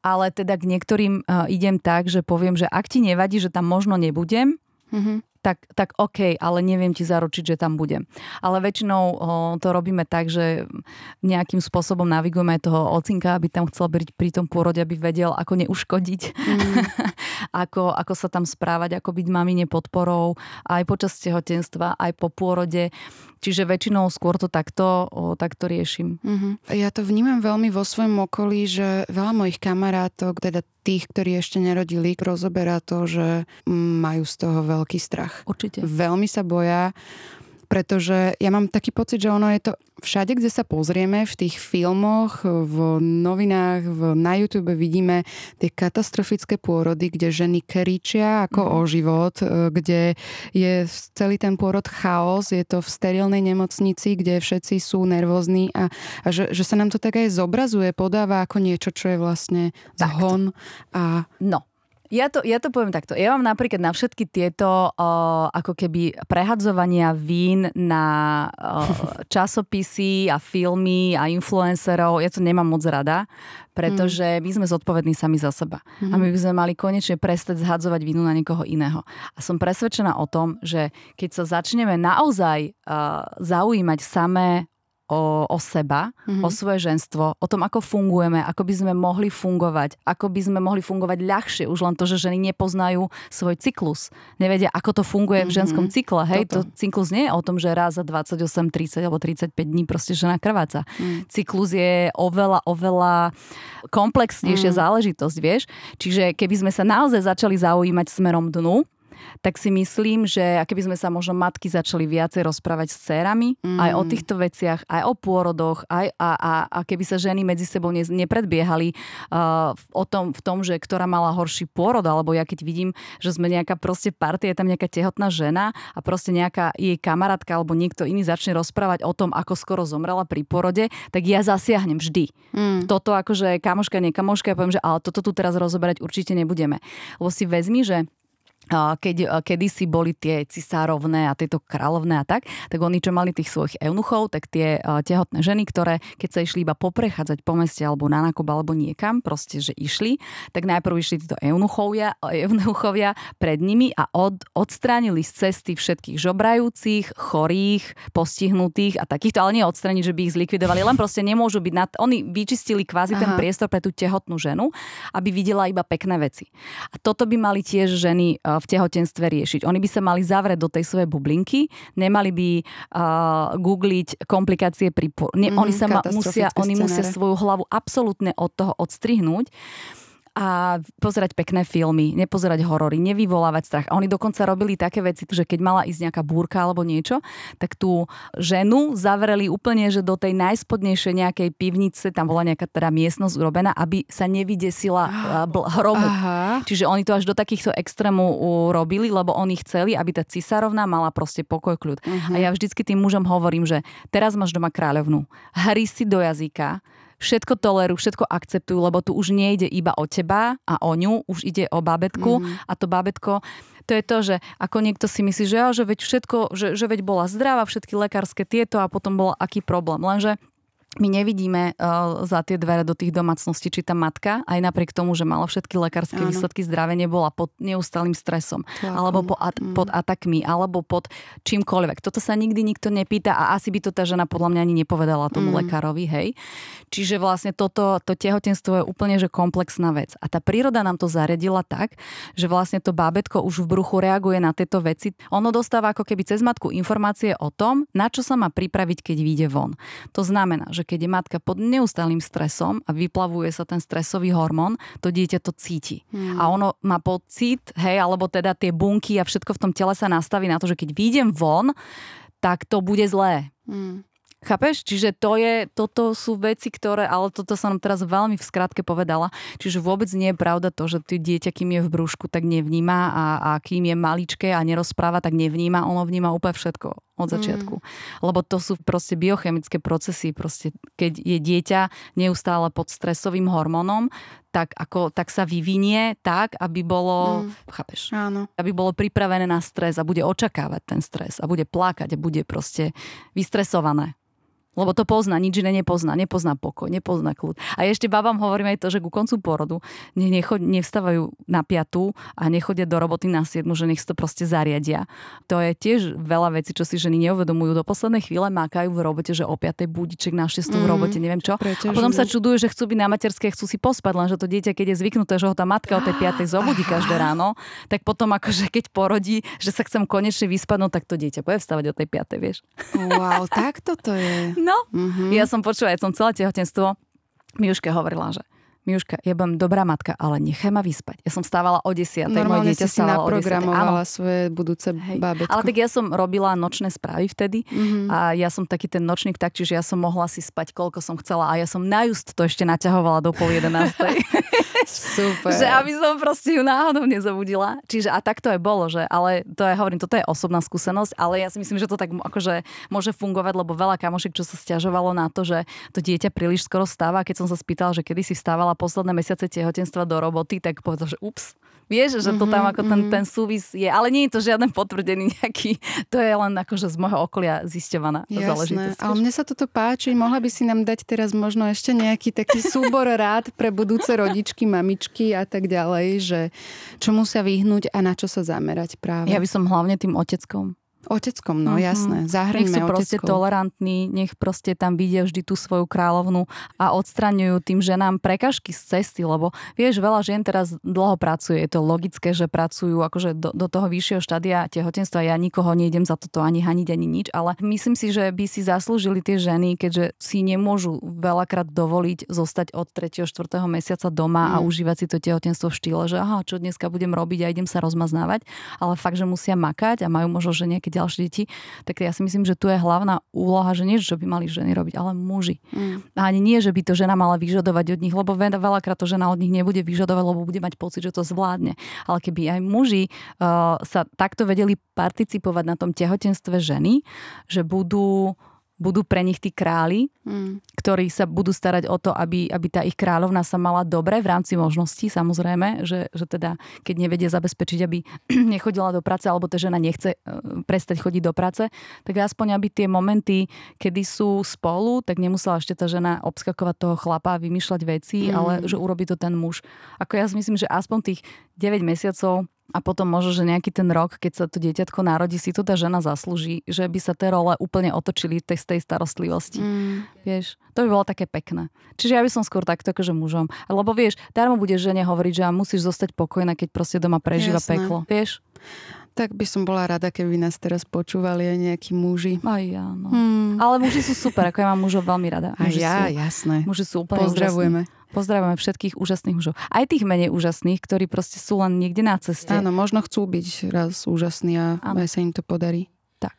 Ale teda k niektorým uh, idem tak, že poviem, že ak ti nevadí, že tam možno nebudem, mm-hmm tak, tak OK, ale neviem ti zaručiť, že tam budem. Ale väčšinou o, to robíme tak, že nejakým spôsobom navigujeme toho ocinka, aby tam chcel byť pri tom pôrode, aby vedel, ako neuškodiť, mm. ako, ako sa tam správať, ako byť mamine podporou aj počas tehotenstva, aj po pôrode. Čiže väčšinou skôr to takto, o, takto riešim. Mm-hmm. Ja to vnímam veľmi vo svojom okolí, že veľa mojich kamarátok, teda tých, ktorí ešte nerodili, rozoberá to, že majú z toho veľký strach. Určite. Veľmi sa boja pretože ja mám taký pocit, že ono je to všade, kde sa pozrieme, v tých filmoch, v novinách, v, na YouTube vidíme tie katastrofické pôrody, kde ženy keričia ako mm. o život, e, kde je celý ten pôrod chaos, je to v sterilnej nemocnici, kde všetci sú nervózni a, a že, že sa nám to tak aj zobrazuje, podáva ako niečo, čo je vlastne zhon. A... No, ja to, ja to poviem takto. Ja mám napríklad na všetky tieto uh, ako keby prehadzovania vín na uh, časopisy a filmy a influencerov, ja to nemám moc rada, pretože my sme zodpovední sami za seba. Mm-hmm. A my by sme mali konečne prestať zhadzovať vínu na niekoho iného. A som presvedčená o tom, že keď sa začneme naozaj uh, zaujímať samé o, o seba, mm-hmm. o svoje ženstvo, o tom, ako fungujeme, ako by sme mohli fungovať, ako by sme mohli fungovať ľahšie. Už len to, že ženy nepoznajú svoj cyklus. Nevedia, ako to funguje mm-hmm. v ženskom cykle. Hej, Toto. to cyklus nie je o tom, že raz za 28, 30 alebo 35 dní proste žena krváca. Mm. Cyklus je oveľa, oveľa komplexnejšia mm. záležitosť, vieš. Čiže keby sme sa naozaj začali zaujímať smerom dnu, tak si myslím, že keby sme sa možno matky začali viacej rozprávať s cérami, mm. aj o týchto veciach, aj o pôrodoch, aj a, a, a keby sa ženy medzi sebou ne, nepredbiehali uh, o tom, v tom, že ktorá mala horší pôrod, alebo ja keď vidím, že sme nejaká proste partia, je tam nejaká tehotná žena a proste nejaká jej kamarátka alebo niekto iný začne rozprávať o tom, ako skoro zomrela pri porode, tak ja zasiahnem vždy. Mm. Toto akože kamoška, nie kamoška, ja poviem, že ale toto tu teraz rozoberať určite nebudeme. Lebo si vezmi, že keď kedysi boli tie cisárovné a tieto kráľovné a tak, tak oni čo mali tých svojich eunuchov, tak tie tehotné ženy, ktoré keď sa išli iba poprechádzať po meste alebo na nákup alebo niekam, proste, že išli, tak najprv išli títo eunuchovia, eunuchovia pred nimi a od, odstránili z cesty všetkých žobrajúcich, chorých, postihnutých a takýchto, ale nie odstrániť, že by ich zlikvidovali, len proste nemôžu byť nad... Oni vyčistili kvázi Aha. ten priestor pre tú tehotnú ženu, aby videla iba pekné veci. A toto by mali tiež ženy v tehotenstve riešiť. Oni by sa mali zavrieť do tej svojej bublinky, nemali by uh, googliť komplikácie pri... Ne, mm, oni sa ma, musia, oni musia svoju hlavu absolútne od toho odstrihnúť a pozerať pekné filmy, nepozerať horory, nevyvolávať strach. A oni dokonca robili také veci, že keď mala ísť nejaká búrka alebo niečo, tak tú ženu zavreli úplne, že do tej najspodnejšej nejakej pivnice, tam bola nejaká teda miestnosť urobená, aby sa nevydesila hromu. Aha. Čiže oni to až do takýchto extrémov robili, lebo oni chceli, aby tá cisárovna mala proste pokoj kľud. Uh-huh. A ja vždycky tým mužom hovorím, že teraz máš doma kráľovnú, hry si do jazyka, všetko tolerujú, všetko akceptujú, lebo tu už nejde iba o teba a o ňu, už ide o bábetku mm. a to bábetko to je to, že ako niekto si myslí, že, ja, že veď všetko, že, že veď bola zdravá, všetky lekárske tieto a potom bol aký problém. Lenže my nevidíme uh, za tie dvere do tých domácností, či tá matka, aj napriek tomu, že mala všetky lekárske Áno. výsledky zdravia, nebola pod neustálým stresom, Tlakom. alebo po at, mm. pod atakmi, alebo pod čímkoľvek. Toto sa nikdy nikto nepýta a asi by to tá žena podľa mňa ani nepovedala tomu mm. lekárovi, hej. Čiže vlastne toto, to tehotenstvo je úplne že komplexná vec. A tá príroda nám to zariadila tak, že vlastne to bábetko už v bruchu reaguje na tieto veci. Ono dostáva ako keby cez matku informácie o tom, na čo sa má pripraviť, keď vyjde von. To znamená, že keď je matka pod neustálým stresom a vyplavuje sa ten stresový hormón, to dieťa to cíti. Hmm. A ono má pocit, hej, alebo teda tie bunky a všetko v tom tele sa nastaví na to, že keď vyjdem von, tak to bude zlé. Hmm. Chápeš? Čiže to je, toto sú veci, ktoré, ale toto som teraz veľmi v skratke povedala, čiže vôbec nie je pravda to, že ty dieťa, kým je v brúšku, tak nevníma a, a kým je maličké a nerozpráva, tak nevníma, ono vníma úplne všetko od začiatku. Mm. Lebo to sú proste biochemické procesy, proste keď je dieťa neustále pod stresovým hormónom, tak, ako, tak sa vyvinie tak, aby bolo, mm. chápeš, Áno. aby bolo pripravené na stres a bude očakávať ten stres a bude plakať a bude proste vystresované. Lebo to pozná, nič iné nepozná. Nepozná pokoj, nepozná kľud. A ešte babám hovorím aj to, že ku koncu porodu nech necho, nevstávajú na piatu a nechodia do roboty na siedmu, že nech si to proste zariadia. To je tiež veľa vecí, čo si ženy neuvedomujú. Do poslednej chvíle mákajú v robote, že o piatej budiček na šestú mm, v robote, neviem čo. A potom sa čudujú, že chcú byť na materskej, chcú si pospať, lenže to dieťa, keď je zvyknuté, že ho tá matka o tej piatej zobudí každé ráno, tak potom akože keď porodí, že sa chcem konečne vyspať, no tak to dieťa bude vstávať o tej piatej, vieš. Wow, tak toto je. No, mm-hmm. ja som počula, ja som celé tehotenstvo Miuške hovorila, že Miuška, ja budem dobrá matka, ale nechaj ma vyspať. Ja som stávala o 10. Normálne moje dieťa si naprogramovala svoje budúce Hej. bábetko. Ale tak ja som robila nočné správy vtedy mm-hmm. a ja som taký ten nočný vták, čiže ja som mohla si spať koľko som chcela a ja som najust to ešte naťahovala do pol jedenástej. Super. že aby som proste ju náhodou nezabudila. Čiže a tak to aj bolo, že ale to je, hovorím, toto je osobná skúsenosť, ale ja si myslím, že to tak akože môže fungovať, lebo veľa kamošiek, čo sa stiažovalo na to, že to dieťa príliš skoro stáva. Keď som sa spýtala, že kedy si vstávala posledné mesiace tehotenstva do roboty, tak povedal, že ups, Vieš, že to tam mhm, ako ten, mhm. ten súvis je, ale nie je to žiaden potvrdený nejaký, to je len akože z môjho okolia zisťovaná záležitosť. ale mne sa toto páči, mohla by si nám dať teraz možno ešte nejaký taký súbor rád pre budúce rodičky, mamičky a tak ďalej, že čo musia vyhnúť a na čo sa zamerať práve. Ja by som hlavne tým oteckom Oteckom, no mm-hmm. jasné. Zahrňme Nech sú proste oteckou. tolerantní, nech proste tam vidia vždy tú svoju kráľovnu a odstraňujú tým ženám prekažky z cesty, lebo vieš, veľa žien teraz dlho pracuje. Je to logické, že pracujú akože do, do toho vyššieho štádia tehotenstva. Ja nikoho nejdem za toto ani haniť, ani nič, ale myslím si, že by si zaslúžili tie ženy, keďže si nemôžu veľakrát dovoliť zostať od 3. 4. mesiaca doma mm. a užívať si to tehotenstvo v štýle, že aha, čo dneska budem robiť a idem sa rozmaznávať, ale fakt, že musia makať a majú možno, že nejaké ďalšie deti, tak ja si myslím, že tu je hlavná úloha, že nie, čo by mali ženy robiť, ale muži. Mm. A ani nie, že by to žena mala vyžadovať od nich, lebo veľakrát to žena od nich nebude vyžadovať, lebo bude mať pocit, že to zvládne. Ale keby aj muži uh, sa takto vedeli participovať na tom tehotenstve ženy, že budú budú pre nich tí králi, mm. ktorí sa budú starať o to, aby, aby tá ich kráľovna sa mala dobre v rámci možností, samozrejme, že, že teda keď nevedia zabezpečiť, aby nechodila do práce, alebo tá žena nechce e, prestať chodiť do práce, tak aspoň aby tie momenty, kedy sú spolu, tak nemusela ešte tá žena obskakovať toho chlapa a vymýšľať veci, mm. ale že urobí to ten muž. Ako ja si myslím, že aspoň tých 9 mesiacov a potom možno, že nejaký ten rok, keď sa to dieťatko narodí, si to tá žena zaslúži, že by sa tie role úplne otočili tej, z tej starostlivosti. Mm. Vieš, to by bolo také pekné. Čiže ja by som skôr takto akože mužom. Lebo vieš, darmo bude žene hovoriť, že musíš zostať pokojná, keď proste doma prežíva Jasné. peklo. Vieš? Tak by som bola rada, keby nás teraz počúvali aj nejakí muži. Aj ja, no. Hmm. Ale muži sú super, ako ja mám mužov veľmi rada. Muži ja, sú, jasné. Muži sú úplne Pozdravujeme. Úžasní. Pozdravujeme všetkých úžasných mužov. Aj tých menej úžasných, ktorí proste sú len niekde na ceste. Áno, možno chcú byť raz úžasní a aj sa im to podarí. Tak.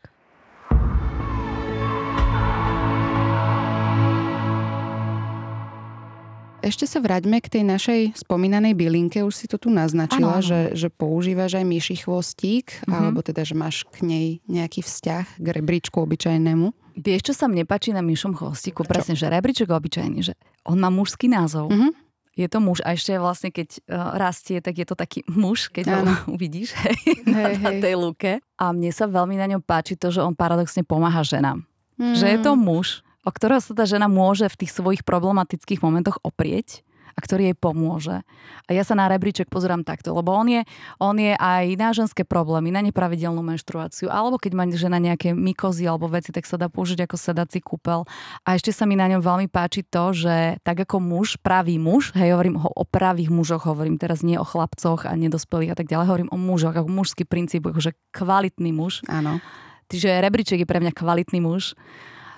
Ešte sa vráťme k tej našej spomínanej bylinke. Už si to tu naznačila, ano. Že, že používaš aj myši chvostík, mm-hmm. alebo teda, že máš k nej nejaký vzťah k rebríčku obyčajnému. Vieš, čo sa mne páči na myšom chvostíku? Presne, že rebríček obyčajný, že on má mužský názov. Mm-hmm. Je to muž a ešte vlastne keď uh, rastie, tak je to taký muž, keď ano. ho uvidíš hej, hej, na, hej. tej lúke. A mne sa veľmi na ňom páči to, že on paradoxne pomáha ženám. Mm. Že je to muž, o ktorého sa tá žena môže v tých svojich problematických momentoch oprieť a ktorý jej pomôže. A ja sa na rebríček pozerám takto, lebo on je, on je aj na ženské problémy, na nepravidelnú menštruáciu, alebo keď má žena nejaké mykozy alebo veci, tak sa dá použiť ako sedací kúpel. A ešte sa mi na ňom veľmi páči to, že tak ako muž, pravý muž, hej, hovorím o, o pravých mužoch, hovorím teraz nie o chlapcoch a nedospelých a tak ďalej, hovorím o mužoch, ako mužský princíp, akože kvalitný muž. Áno. Čiže rebríček je pre mňa kvalitný muž.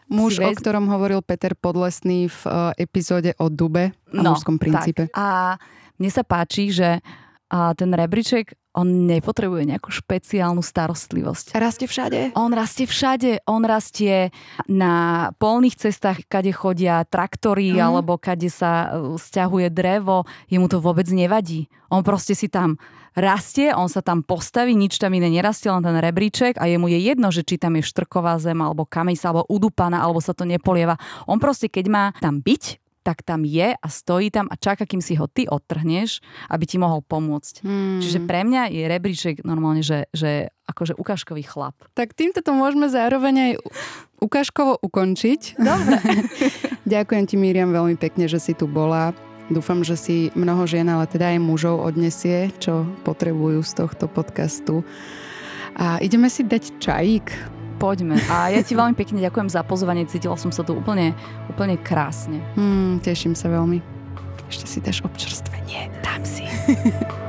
Muž, o ktorom hovoril Peter Podlesný v uh, epizóde o dube a no, mužskom princípe. Tak. A mne sa páči, že a ten rebríček, on nepotrebuje nejakú špeciálnu starostlivosť. Rastie všade? On rastie všade. On rastie na polných cestách, kade chodia traktory, mm. alebo kade sa e, stiahuje drevo. Jemu to vôbec nevadí. On proste si tam rastie, on sa tam postaví, nič tam iné nerastie, len ten rebríček a jemu je jedno, že či tam je štrková zem, alebo kameň alebo udupaná, alebo sa to nepolieva. On proste, keď má tam byť, tak tam je a stojí tam a čaká, kým si ho ty odtrhneš, aby ti mohol pomôcť. Hmm. Čiže pre mňa je rebríček normálne, že, že akože ukážkový chlap. Tak týmto to môžeme zároveň aj ukážkovo ukončiť. Dobre. Ďakujem ti, Miriam, veľmi pekne, že si tu bola. Dúfam, že si mnoho žien, ale teda aj mužov odnesie, čo potrebujú z tohto podcastu. A ideme si dať čajík. Poďme. A ja ti veľmi pekne ďakujem za pozvanie. Cítila som sa tu úplne, úplne krásne. Hmm, teším sa veľmi. Ešte si dáš občerstvenie. Dám si.